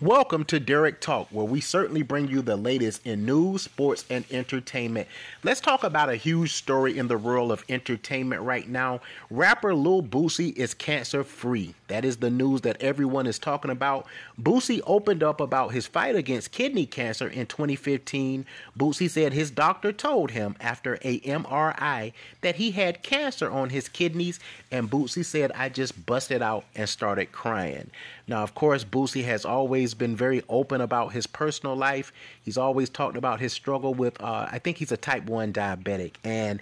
Welcome to Derek Talk, where we certainly bring you the latest in news, sports, and entertainment. Let's talk about a huge story in the world of entertainment right now. Rapper Lil Boosie is cancer free. That is the news that everyone is talking about. Boosie opened up about his fight against kidney cancer in 2015. Boosie said his doctor told him after a MRI that he had cancer on his kidneys, and Boosie said, I just busted out and started crying. Now, of course, Boosie has always been very open about his personal life. He's always talked about his struggle with, uh, I think he's a type 1 diabetic. And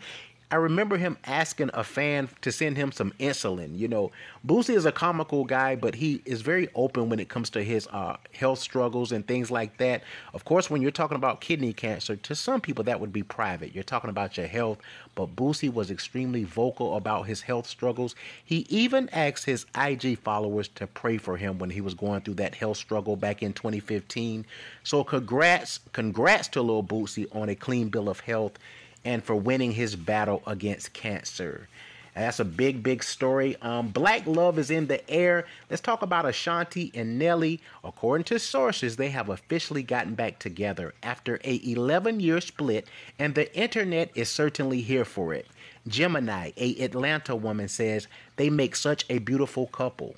I remember him asking a fan to send him some insulin. You know, Boosie is a comical guy, but he is very open when it comes to his uh, health struggles and things like that. Of course, when you're talking about kidney cancer, to some people that would be private. You're talking about your health, but Boosie was extremely vocal about his health struggles. He even asked his IG followers to pray for him when he was going through that health struggle back in 2015. So congrats, congrats to Lil Boosie on a clean bill of health and for winning his battle against cancer. that's a big, big story. Um, Black love is in the air. Let's talk about Ashanti and Nelly. According to sources, they have officially gotten back together after a 11-year split, and the internet is certainly here for it. Gemini, a Atlanta woman, says they make such a beautiful couple.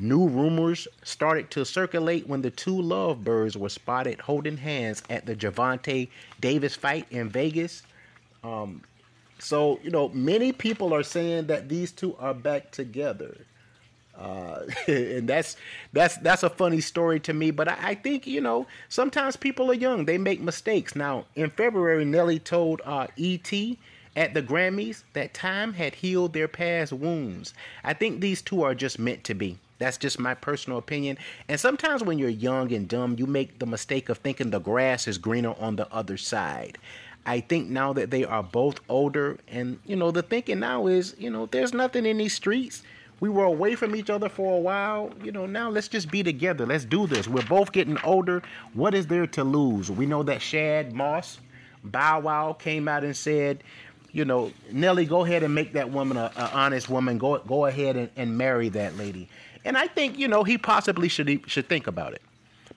New rumors started to circulate when the two lovebirds were spotted holding hands at the Gervonta Davis fight in Vegas. Um, so you know, many people are saying that these two are back together, uh, and that's that's that's a funny story to me. But I, I, think you know, sometimes people are young; they make mistakes. Now, in February, Nelly told uh, ET at the Grammys that time had healed their past wounds. I think these two are just meant to be. That's just my personal opinion. And sometimes when you're young and dumb, you make the mistake of thinking the grass is greener on the other side. I think now that they are both older, and you know, the thinking now is, you know, there's nothing in these streets. We were away from each other for a while. You know, now let's just be together. Let's do this. We're both getting older. What is there to lose? We know that Shad Moss, Bow Wow came out and said, you know, Nelly, go ahead and make that woman a, a honest woman. Go go ahead and, and marry that lady. And I think, you know, he possibly should should think about it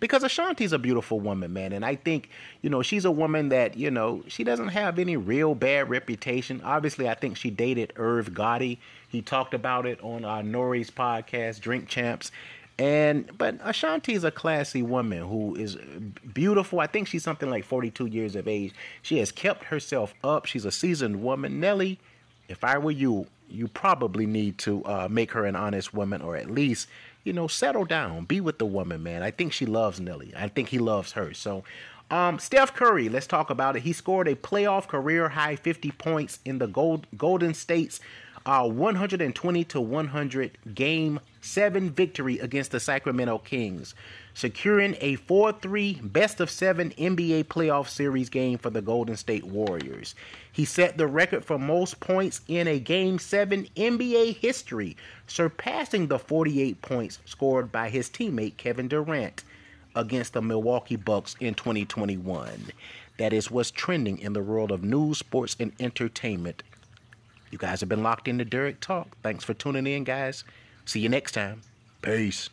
because Ashanti's a beautiful woman, man, and I think you know she's a woman that you know she doesn't have any real bad reputation. Obviously, I think she dated Irv Gotti. He talked about it on uh, Nori's podcast, Drink Champs. And but Ashanti is a classy woman who is beautiful. I think she's something like 42 years of age. She has kept herself up. She's a seasoned woman. Nelly, if I were you, you probably need to uh, make her an honest woman, or at least you know, settle down, be with the woman, man. I think she loves Nelly. I think he loves her. So, um, Steph Curry, let's talk about it. He scored a playoff career high 50 points in the Gold, Golden State's uh, 120 to 100 game seven victory against the Sacramento Kings, securing a 4 3 best of seven NBA playoff series game for the Golden State Warriors. He set the record for most points in a game seven NBA history, surpassing the 48 points scored by his teammate Kevin Durant against the Milwaukee Bucks in 2021. That is what's trending in the world of news, sports, and entertainment you guys have been locked into Derek Talk. Thanks for tuning in, guys. See you next time. Peace.